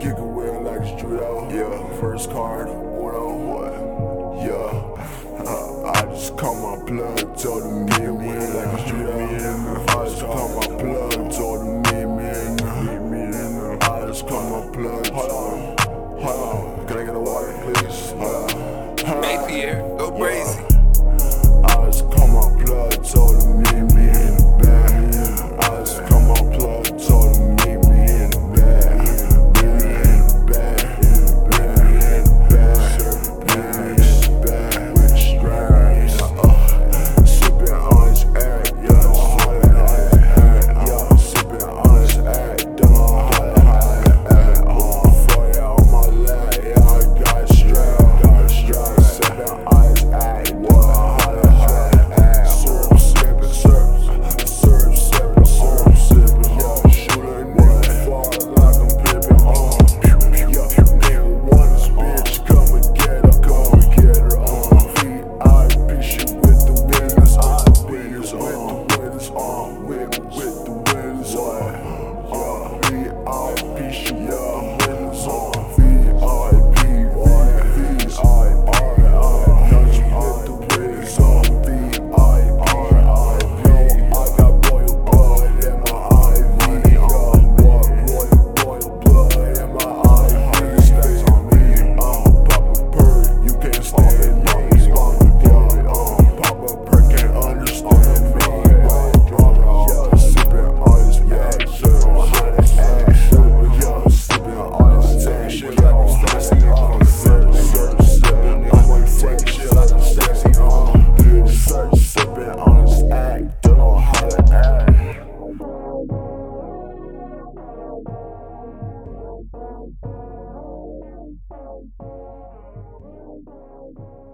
Geek away like a street. Yeah, first card, what on what? Yeah, I, I just call my plug, told him Thank you.